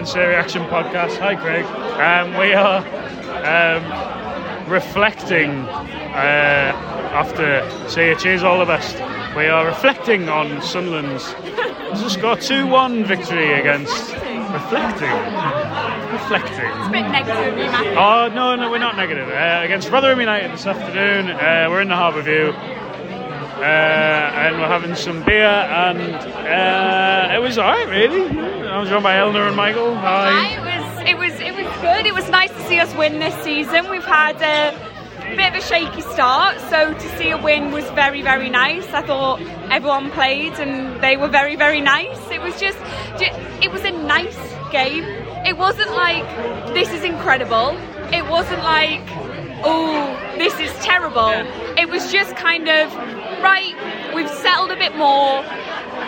the Action Podcast. Hi, Craig. Um, we are um, reflecting uh, after say cheers all the best. We are reflecting on Sunderland's just got two one victory against reflecting. Reflecting. a bit negative. Oh no, no, we're not negative. Uh, against Rotherham United this afternoon, uh, we're in the Harbour View, uh, and we're having some beer, and uh, it was alright, really. I was joined by Eleanor and Michael. Hi. It was, it was, it was good. It was nice to see us win this season. We've had a bit of a shaky start, so to see a win was very, very nice. I thought everyone played and they were very, very nice. It was just, it was a nice game. It wasn't like this is incredible. It wasn't like oh this is terrible. It was just kind of right. We've settled a bit more.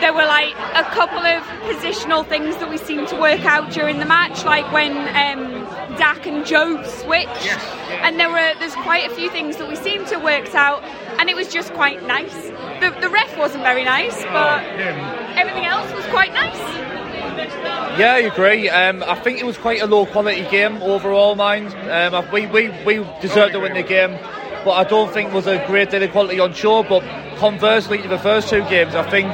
There were like a couple of positional things that we seemed to work out during the match, like when um, Dack and Joe switched, and there were there's quite a few things that we seemed to worked out, and it was just quite nice. The, the ref wasn't very nice, but everything else was quite nice. Yeah, I agree. Um, I think it was quite a low quality game overall, mind. Um, we, we, we deserved to win the game, but I don't think was a great deal of quality on show. But conversely the first two games, I think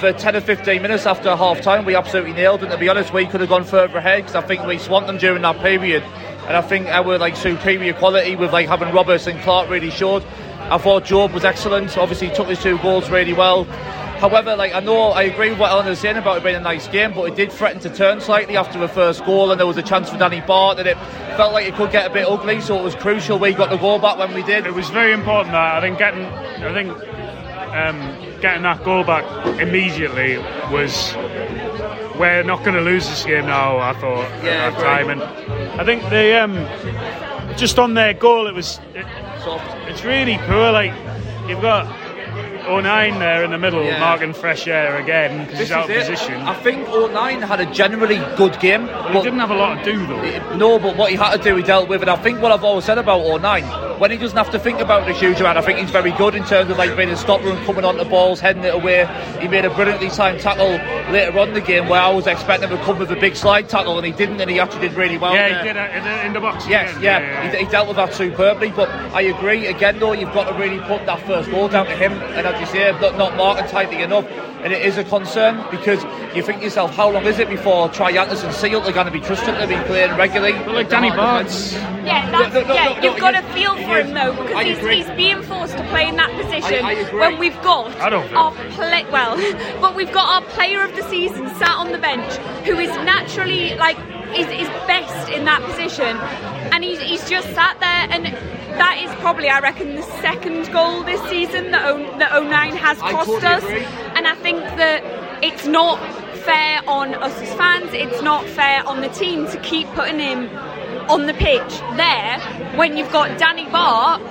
for 10 or 15 minutes after half time, we absolutely nailed it. To be honest, we could have gone further ahead because I think we swamped them during that period. And I think our like superior quality with like having Roberts and Clarke really showed. I thought Jobe was excellent. Obviously, took his two goals really well. However, like I know, I agree with what Ellen was saying about it being a nice game, but it did threaten to turn slightly after the first goal, and there was a chance for Danny Batth, and it felt like it could get a bit ugly. So it was crucial we got the goal back when we did. It was very important that I think getting, I think um, getting that goal back immediately was. We're not going to lose this game now. I thought Yeah, at that time, and I think they um, just on their goal, it was. It, Soft. it's really poor. Like you've got O'Nien there in the middle, Yeah. marking fresh air again because he's out of it. position. I think O'Nien had a generally good game, He but didn't have a lot to do though. No, but what he had to do, he dealt with. And I think what I've always said about O'Nien, when he doesn't have to think about the huge amount, I think he's very good in terms of like being a stopper and coming on the balls, heading it away. He made a brilliantly timed tackle later on in the game where I was expecting him to come with a big slide tackle, and he didn't, and he actually did really well. yeah, there. he did it in the, in the box. Yes, again. yeah, He, he dealt with that superbly. But I agree. Again, though, you've got to really put that first goal down to him, and as you say, not, not marking tightly enough. And it is a concern because you think to yourself, how long is it before Triantis and Seal are going to be trusted to be playing regularly? But like Danny Batth's. Yeah, that's, No, no, no, yeah. no, no, you've got to feel he for him though because he's, he's being forced to play in that position I agree. when we've got I don't our play well, but we've got our player of the season sat on the bench who is naturally like is, is best in that position, and he's, he's just sat there and. That is probably, I reckon, the second goal this season that, o, that O'Nien has cost totally us. agree. And I think that it's not fair on us as fans, it's not fair on the team to keep putting him on the pitch there when you've got Danny Batth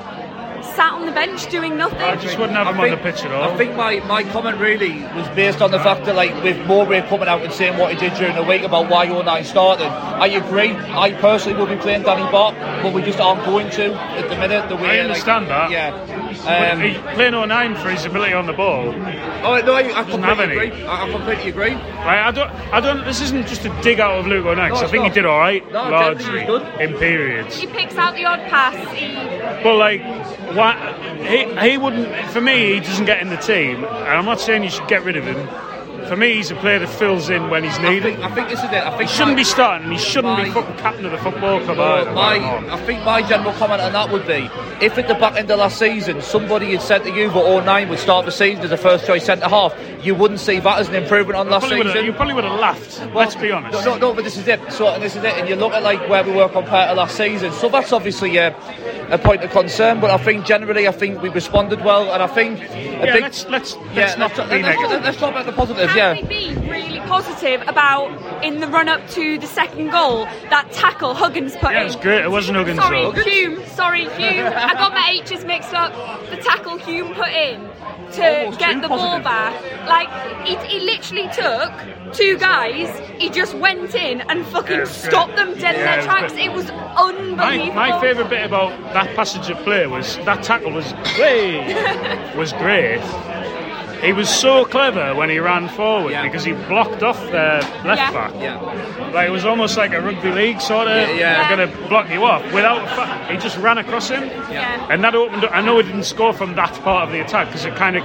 sat on the bench doing nothing. I just wouldn't have I him on the pitch at all. I think my, my comment really was based on the fact that, like, with Mowbray coming out and saying what he did during the week about why O'Nien started, I agree. I personally will be playing Danny Batth, but we just aren't going to at the minute. The way I understand like, that. Yeah. But Um, he playing 09 for his ability on the ball. oh no, I, I have completely any. agree. I, I completely agree. Right, I don't, I don't. This isn't just a dig out of Luke O'Nien. 'cause I it's think he did all right, No, generally largely he's good. in periods. He picks out the odd pass. He, But like, what he he wouldn't. For me, he doesn't get in the team, and I'm not saying you should get rid of him. For me, he's a player that fills in when he's I needed. think, I think this is it. I think He shouldn't my- be starting, and he shouldn't be fucking captain of the football club. No, my, I think my general comment on that would be if at the back end of last season somebody had said to you that O'Nien would start the season as a first choice centre half, you wouldn't see that as an improvement on last season. you probably would have laughed. Well, let's be honest. No, no, no, but this is it. So, and this is it. And you look at like where we were compared to last season. So that's obviously a, a point of concern. But I think generally, I think we responded well, and I think a yeah, big. let's let's yeah, let's not let's, be let's, negative. let's talk about the positives. Can Yeah. we be really positive about in the run up to the second goal that tackle Huggins put Yeah, in? it was great. It wasn't Huggins Sorry, though. Hume. Sorry, Hume. I got my H's mixed up. The tackle Hume put in to get the ball back. Like he, he literally took two guys. He just went in and fucking Yeah, it was great. stopped them dead in their tracks. It was My, unbelievable. my favourite bit about that passage of play was that tackle was way was great. He was so clever when he ran forward Yeah. because he blocked off the left Yeah. back. Yeah. Like it was almost like a rugby league sort of. Yeah, yeah. Going to block you off without. Fa- he just ran across him, Yeah. and that opened. up I know he didn't score from that part of the attack because it kind of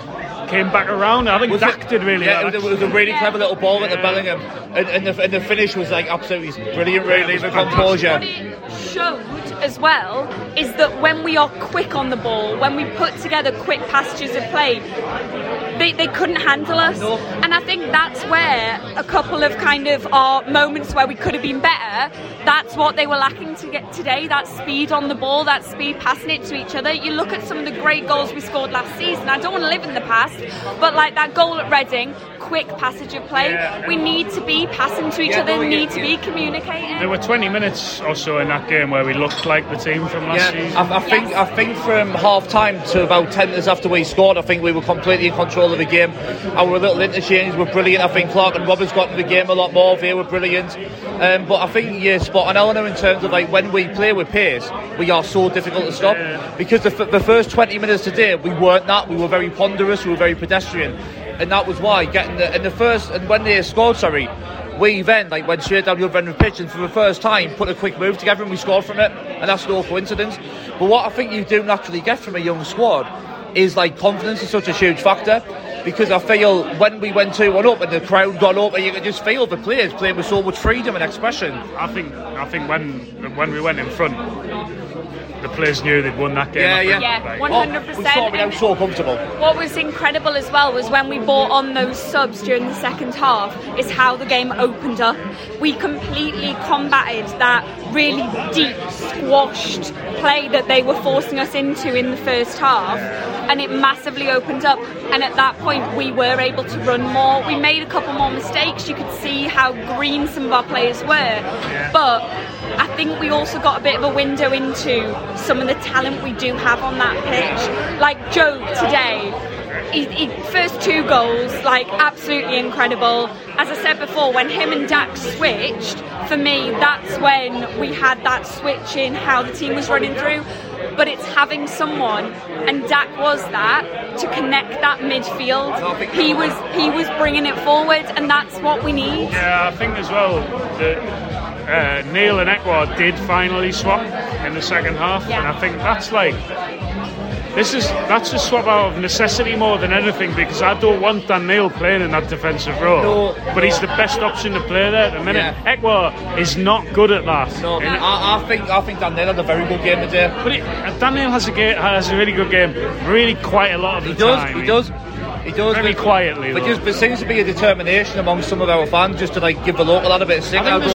came back around. I think Was Dack it- did really yeah, well. it was, a really clever little ball into the Bellingham, and, and, the, and the finish was like absolutely brilliant. Really, it was the fantastic. composure. What it showed as well is that when we are quick on the ball, when we put together quick passages of play, they, they couldn't handle us. And I think that's where a couple of kind of our moments where we could have been better, that's what they were lacking to get today, that speed on the ball, that speed passing it to each other. You look at some of the great goals we scored last season. I don't want to live in the past, but like that goal at Reading, quick passage of play. Yeah. We need to be passing to each Yeah, other, no, yeah, need to yeah. be communicating. There were 20 minutes or so in that game where we looked like the team from last Yeah. I, I think Yes. I think from half time to about ten minutes after we scored, I think we were completely in control of the game. Our little interchanges were brilliant. I think Clarke and Roberts got the game a lot more. They were brilliant. Um, but I think you're spot on, Eleanor, in terms of like when we play with pace, we are so difficult to stop because the, f- the first 20 minutes today we weren't that. We were very ponderous. We were very pedestrian, and that was why getting the in the first and when they scored, sorry. We then like went straight down the other end of the pitch and for the first time put a quick move together and we scored from it and that's no coincidence. But what I think you do naturally get from a young squad is like confidence is such a huge factor because I feel when we went 2 1 up and the crowd got up and you could just feel the players playing with so much freedom and expression. I think I think when when we went in front, the players knew they'd won that game. Yeah, yeah. Oh, yeah, Like, one- Oh, 100%. we saw it out so comfortable. What was incredible as well was when we brought on those subs during the second half, is how the game opened up. We completely combated that really deep, squashed play that they were forcing us into in the first half, and it massively opened up. And at that point, we were able to run more. We made a couple more mistakes. You could see how green some of our players were, but I think we also got a bit of a window into some of the talent we do have on that pitch. Like Joe today, he, he, first two goals, like absolutely incredible. As I said before, when him and Dack switched, for me, that's when we had that switch in how the team was running through. But it's having someone, and Dack was that, to connect that midfield. He was he was bringing it forward, and that's what we need. Yeah, I think as well that uh, Neil and Ekwah did finally swap in the second half, Yeah. and I think that's like this is that's a swap out of necessity more than anything because I don't want Dan Neil playing in that defensive role, No. but he's the best option to play there at the minute. Yeah. Ekwah is not good at that. No, I, I think I think Dan Neil had a very good game today. but it, uh, Dan Neil has a ga- has a really good game, really quite a lot of the He does, time. he does. He does. Very but- quietly, But though. just there seems to be a determination among some of our fans just to like give the local lad a bit of I think there's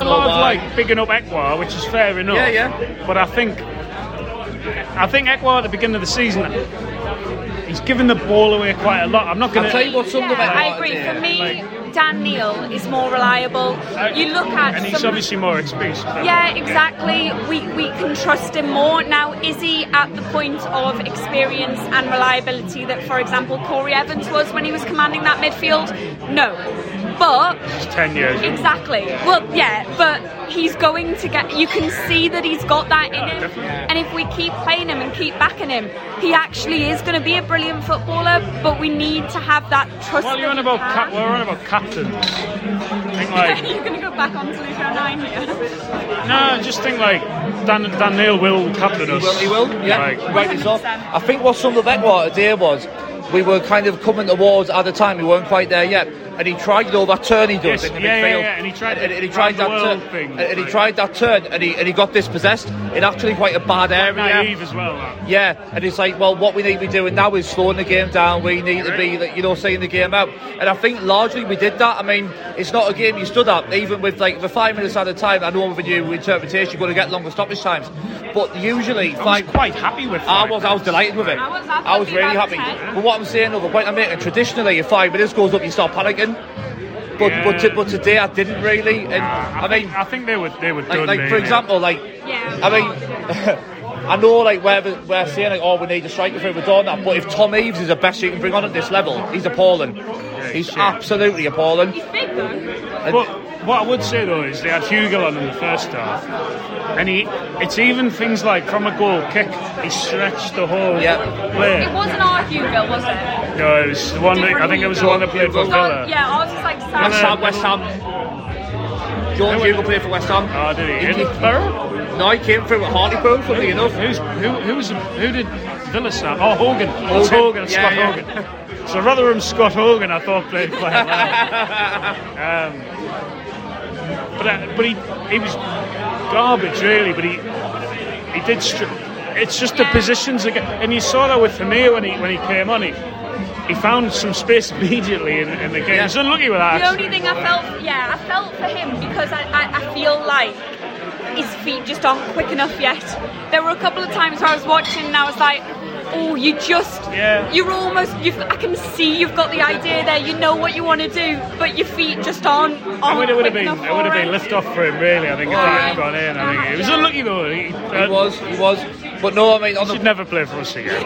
A lot of like bigging up Ekwah, which is fair enough. Yeah, yeah. But I think I think Ekwah at the beginning of the season, he's given the ball away quite a lot. I'm not going I'll tell you what's something Yeah, about I agree. For me, Dan Neil is more reliable. Uh, you look at and he's some- obviously more experienced. Yeah, exactly. We we can trust him more. Now, is he at the point of experience and reliability that, for example, Corey Evans was when he was commanding that midfield? No. But He's ten years. in. Exactly. Well, yeah, but he's going to get. You can see that he's got that in ah, him. definitely. And if we keep playing him and keep backing him, he actually is going to be a brilliant footballer. But we need to have that trust. Well, you're that on we about have. cap- we're on about captains. I think like You're going to go back onto Luke O'Nien here. no, I just think like Dan Dan Neil will captain us. Well, he will, yeah. Like, Rightly so. 100%. I think what some of Ekwah today was, we were kind of coming towards at the time, we weren't quite there yet. And he tried you know, that turn he does Yes, in the yeah, yeah, midfield. yeah, and he tried and, and he tried that turn, thing, and, and he tried that turn, and he and he got dispossessed in actually quite a bad area. naive as well. That. Yeah, and it's like, well, what we need to be doing now is slowing the game down. We need to be, like, you know, seeing the game out. And I think largely we did that. I mean, it's not a game you stood up, even with like the five minutes at a time. I know with a new interpretation, you're going to get longer stoppage times. But usually, I was five. quite happy with. I five. was, I was delighted with it. I was absolutely really happy. But what I'm saying, though, the point I'm making, traditionally, if five minutes goes up, you start panicking. But but, Yeah. but today I didn't really. And I, I mean, think, I think they were they were like, done. like for uh, example, like Yeah. I mean, I know like where we're saying like, oh, we need a striker for we're doing that. But if Tom Eaves is the best you can bring on at this level, he's appalling. He's shit. absolutely appalling. He's big though. And- But what I would say though is they had Hugo on in the first half, and he it's even things like from a goal kick, he stretched the whole Yeah. play. It wasn't our Hugo, was it? No, it was the one. That, I think it was the one that played for So, Villa. yeah, I was just like, West Sam. Ham, West Ham. John Hugo played for West Ham. Oh, did he? He- In Borough? No, he came through with Hartlepool, funnily enough. Who's who? Who was who did Villa start? Oh, Hogan. It's Hogan, Hogan. yeah, Scott yeah. Hogan. So Rotherham Scott Hogan, I thought played quite well. um, but uh, but he he was garbage really. But he he did. Str- it's just the positions again, and you saw that with Vermeer when he when he came on. He he found some space immediately in, in the game. He was unlucky with that. The actually. only thing I felt, yeah, I felt for him because I, I, I feel like his feet just aren't quick enough yet. There were a couple of times where I was watching and I was like, oh, you just, Yeah. you're almost, you've, I can see you've got the idea there, you know what you want to do, but your feet just aren't, It aren't would, it would have been enough it would have been it. lift off for him really. I think if he Aye. had gone in. I think he was Yeah. unlucky though. He, uh, He was, he was. But no, I mean, on should the, never play for us again.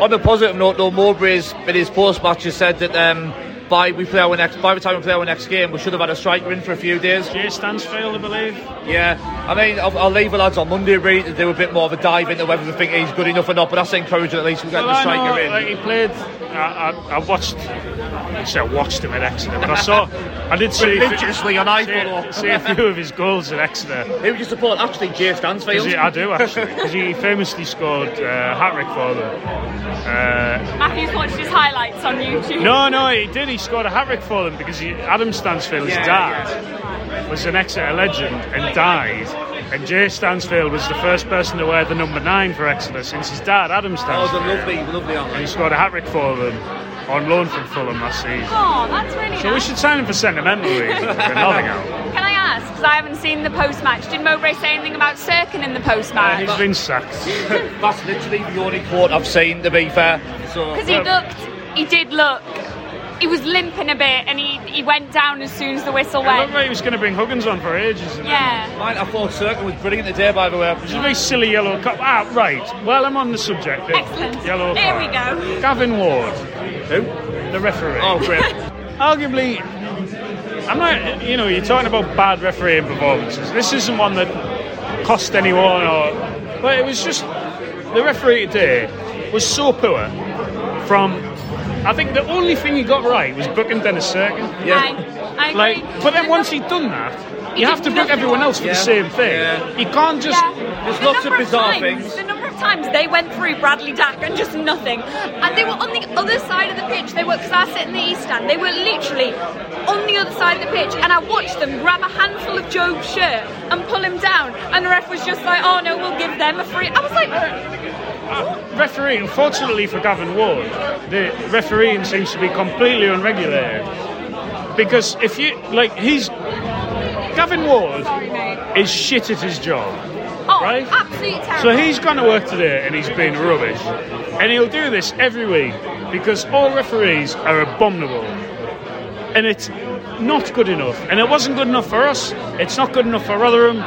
on the positive note, though, Mowbray's in his post match has said that um, by we play our next, by the time we play our next game, we should have had a striker in for a few days. Jay Stansfield, I believe. Yeah, I mean, I'll, I'll leave the lads on Monday really to do a bit more of a dive into whether we think he's good enough or not. But that's encouraging. At least we got Well, the striker know, in. like he played. I, I, I watched. I say I watched him at Exeter, but I saw. I did see. Religiously on see, iPhone. see a few of his goals at Exeter. Who would you support? Actually, Jay 'Cause Stansfield. he- I do actually, because he famously scored uh, hat trick for them. Uh, Matthew's watched his highlights on YouTube. no, no, he did. He scored a hat trick for them because he, Adam Stansfield's Yeah, dad was an Exeter legend and died. And Jay Stansfield was the first person to wear the number nine for Exeter since his dad, Adam Oh, Stansfield. they're lovely, lovely, aren't And he they? scored a hat trick for them on loan from Fulham last season. Oh, that's really So we should sign him for sentimental reasons, for Nottingham. Can I ask, because I haven't seen the post-match, did Mowbray say anything about Cirkin in the Uh, post-match? he's been sacked. That's literally the only quote I've seen. To be fair, so Because he looked, he did look, he was limping a bit and he, he went down as soon as the whistle It looked went. like he was going to bring Huggins on for ages. Yeah. Mine, I thought Cirkin was brilliant today. By the way, It's a very silly yellow card. Ah, right. Well, I'm on the subject. of Excellent. Yellow Here card. we go. Gavin Ward, who? the referee. Oh, great. Arguably, I'm not. You know, you're talking about bad refereeing performances. This isn't one that cost anyone, or. But it was just the referee today was so poor. From, I think the only thing he got right was booking Dennis Cirkin. Yeah. I, I agree. Like, but then once he'd done that, He you have to book everyone else for Yeah. the same thing. Yeah. You can't just. Yeah. There's The lots of number bizarre times, things. The number of times they went through Bradley Dack and just nothing, and they were on the other side of the pitch. They were because I sit in the east stand. They were literally on the other side of the pitch, and I watched them grab a handful of Jobe's shirt and pull him down, and the ref was just like, "Oh no, we'll give them a free." I was like, uh, referee, unfortunately for Gavin Ward, the refereeing seems to be completely unregulated. Because if you like, he's Gavin Ward Sorry, is shit at his job. Oh, right? absolutely terrible. So he's gone to work today and he's been rubbish. And he'll do this every week because all referees are abominable. And it's not good enough. And it wasn't good enough for us. It's not good enough for Rotherham.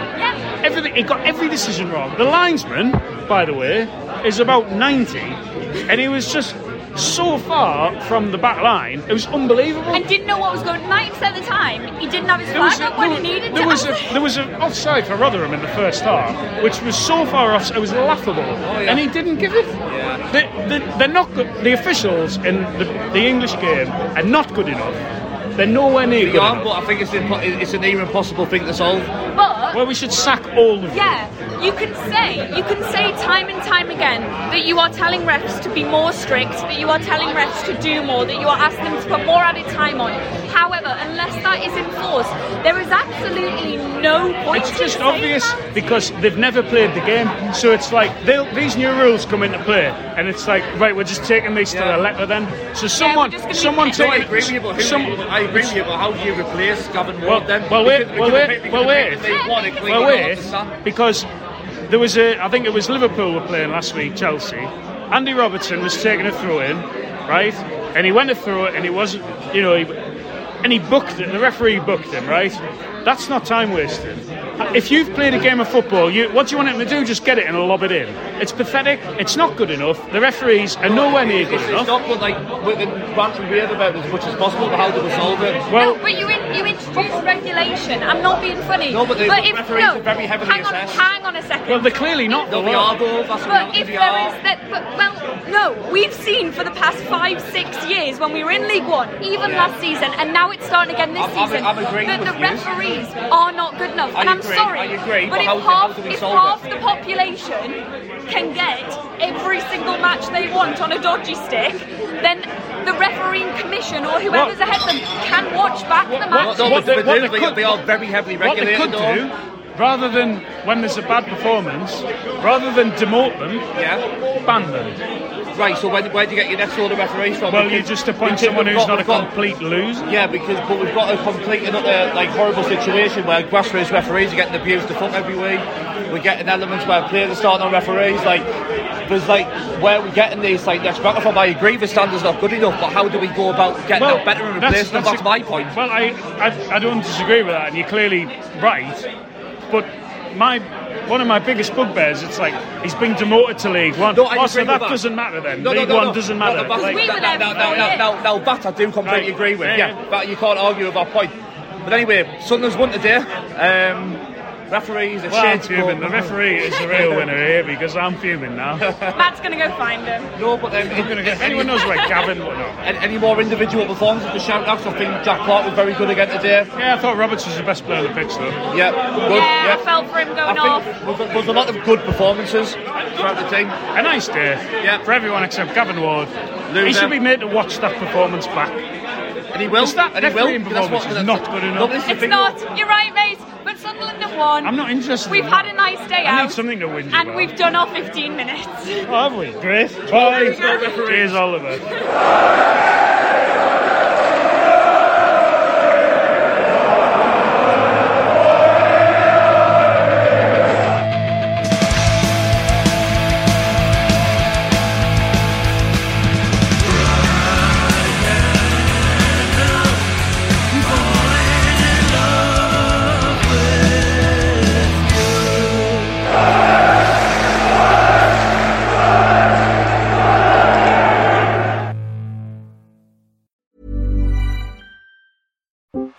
Everything he got every decision wrong. The linesman, by the way, is about 90 and he was just so far from the back line. It was unbelievable. And didn't know what was going. Ninety percent of the time, he didn't have his There flag a, up when there, he needed there to. was a there was an offside for Rotherham in the first half, which was so far off, it was laughable, yeah. and he didn't give it. Yeah. They, they, they're not good. The officials in the, the English game are not good enough. They're nowhere near good Beyond, enough. but I think it's, impo- it's a near impossible thing to solve. but Well, we should sack all of them. Yeah, you can say you can say time and time again that you are telling refs to be more strict, that you are telling refs to do more, that you are asking them to put more added time on. However, unless that is enforced, there is absolutely no point. It's just obvious that. because they've never played the game. So it's like these new rules come into play, and it's like right, we're just taking these Yeah. to the letter then. So someone, just gonna be someone petty. No, I agree with you, but who, some- I agree with you, but how do you replace Gavin Well- then? well, wait, Because- well, because wait, well, wait. They want it clean, Well, you don't wait, because there was a, I think it was Liverpool were playing last week, Chelsea. Andy Robertson was taking a throw in, right? And he went to throw it, and he wasn't, you know, he, and he booked it. The referee booked him, right? That's not time wasted. If you've played a game of football, you, what do you want him to do? Just get it and lob it in. It's pathetic. It's not good enough. The referees are nowhere near good It's, it's enough. not good, like, we can rant and rave about it as much as possible, but how do we solve it? Well, no, but you in, you introduced regulation. I'm not being funny. No, but the if, referees no, are very heavily hang on, assessed. hang on a second. well, they're clearly not. No, the we law. are though, that's But if there are. is that, but, well, no, we've seen for the past five, six years when we were in League One, even Yeah. last season, and now it's starting again this I'm- I'm- season, I'm that with the you. referees are not good enough. I and I'm agree, sorry, I agree, but but if how do- half, if half it? the population can get every single match they want on a dodgy stick, then the refereeing commission or whoever's What- ahead of them can watch back the what- What they- what could- they are very heavily What they regulated could do, rather than when there's a bad performance, rather than demote them, Yeah. ban them. Right, so where, where do you get your next order of referees from? Well, you just appoint someone who's got- not a got- complete loser. Yeah, because but we've got a complete another like horrible situation where grassroots referees are getting abused to fuck every week. We're getting elements where players are starting on referees. Like there's like where we're getting these like let's back from. I agree the standards not good enough, but how do we go about getting that better and replacing them? That's, a- my point. Well, I, I I don't disagree with that, and you're clearly right. But my one of my biggest bugbears, it's like he's been demoted to League One. No, I oh, so agree with that that. doesn't matter then. No, no, League no, One no. doesn't No, matter. no, but- Like- We were now, there now, now, before, now, yeah. now, now, that I do completely Right. agree with. Yeah, Yeah, yeah. that you can't argue with that point. But anyway, Sunderland's won today. Um, referees, a well, I'm shit. fuming. The referee is the real winner here because I'm fuming now. Matt's going to go find him. No, but um, I'm gonna get, anyone knows where Gavin? What not? Any, any more individual performances to shout out? I think Jack Clarke was very good again today. Yeah, I thought Roberts was the best player on the pitch though. Yeah, good. Yeah, yeah. I felt for him going I off. think there's a, a lot of good performances throughout the team. A nice day Yeah. for everyone except Gavin Ward. He should be made to watch that performance back. And he will. Is that and he will. refereeing because that's performance what- is not good enough? No, but this is the It's not. You're right, mate. But Sunderland have won. I'm not interested. We've in had a nice day I out. need something to win. and we've done our 15 minutes. Oh, have we? Great. Bye. Cheers, Oliver.